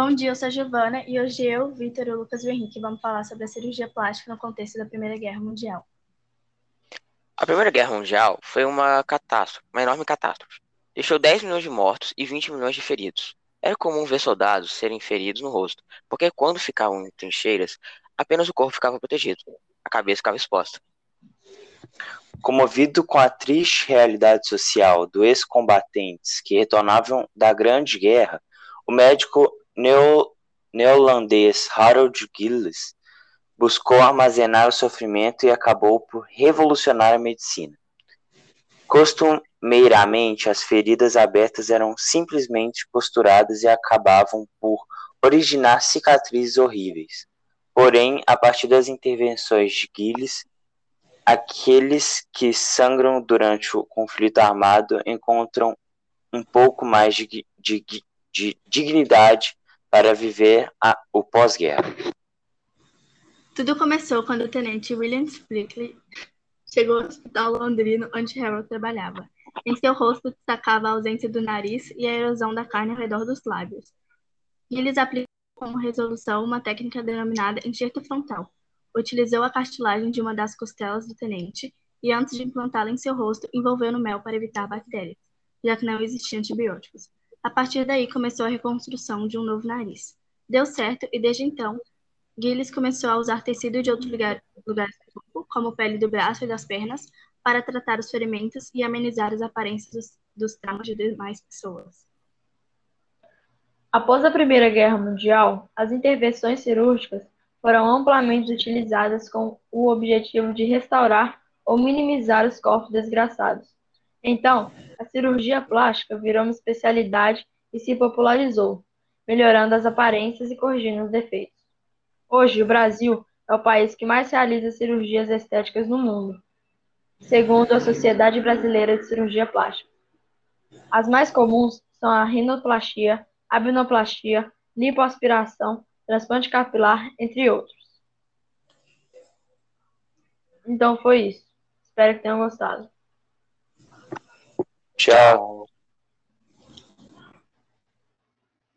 Bom dia, eu sou a Giovana e hoje eu, Vitor e o Lucas e o Henrique vamos falar sobre a cirurgia plástica no contexto da Primeira Guerra Mundial. A Primeira Guerra Mundial foi uma catástrofe, uma enorme catástrofe. Deixou 10 milhões de mortos e 20 milhões de feridos. Era comum ver soldados serem feridos no rosto, porque quando ficavam em trincheiras, apenas o corpo ficava protegido, a cabeça ficava exposta. Comovido com a triste realidade social dos ex-combatentes que retornavam da Grande Guerra, o médico neo, neolandês Harold Gillis buscou armazenar o sofrimento e acabou por revolucionar a medicina. Costumeiramente, as feridas abertas eram simplesmente costuradas e acabavam por originar cicatrizes horríveis. Porém, a partir das intervenções de Gillis, aqueles que sangram durante o conflito armado encontram um pouco mais de, de, de dignidade para viver a, o pós-guerra. Tudo começou quando o tenente William Splitley chegou ao hospital londrino onde Harold trabalhava. Em seu rosto destacava a ausência do nariz e a erosão da carne ao redor dos lábios. E eles aplicou com resolução uma técnica denominada enxerto frontal. Utilizou a cartilagem de uma das costelas do tenente e, antes de implantá-la em seu rosto, envolveu no mel para evitar bactérias, já que não existiam antibióticos. A partir daí começou a reconstrução de um novo nariz. Deu certo e desde então, Gillis começou a usar tecido de outros lugares do corpo, como pele do braço e das pernas, para tratar os ferimentos e amenizar as aparências dos, dos traumas de demais pessoas. Após a Primeira Guerra Mundial, as intervenções cirúrgicas foram amplamente utilizadas com o objetivo de restaurar ou minimizar os corpos desgraçados. Então, a cirurgia plástica virou uma especialidade e se popularizou, melhorando as aparências e corrigindo os defeitos. Hoje, o Brasil é o país que mais realiza cirurgias estéticas no mundo, segundo a Sociedade Brasileira de Cirurgia Plástica. As mais comuns são a rinoplastia, abnoplastia, lipoaspiração, transplante capilar, entre outros. Então foi isso. Espero que tenham gostado. Tchau.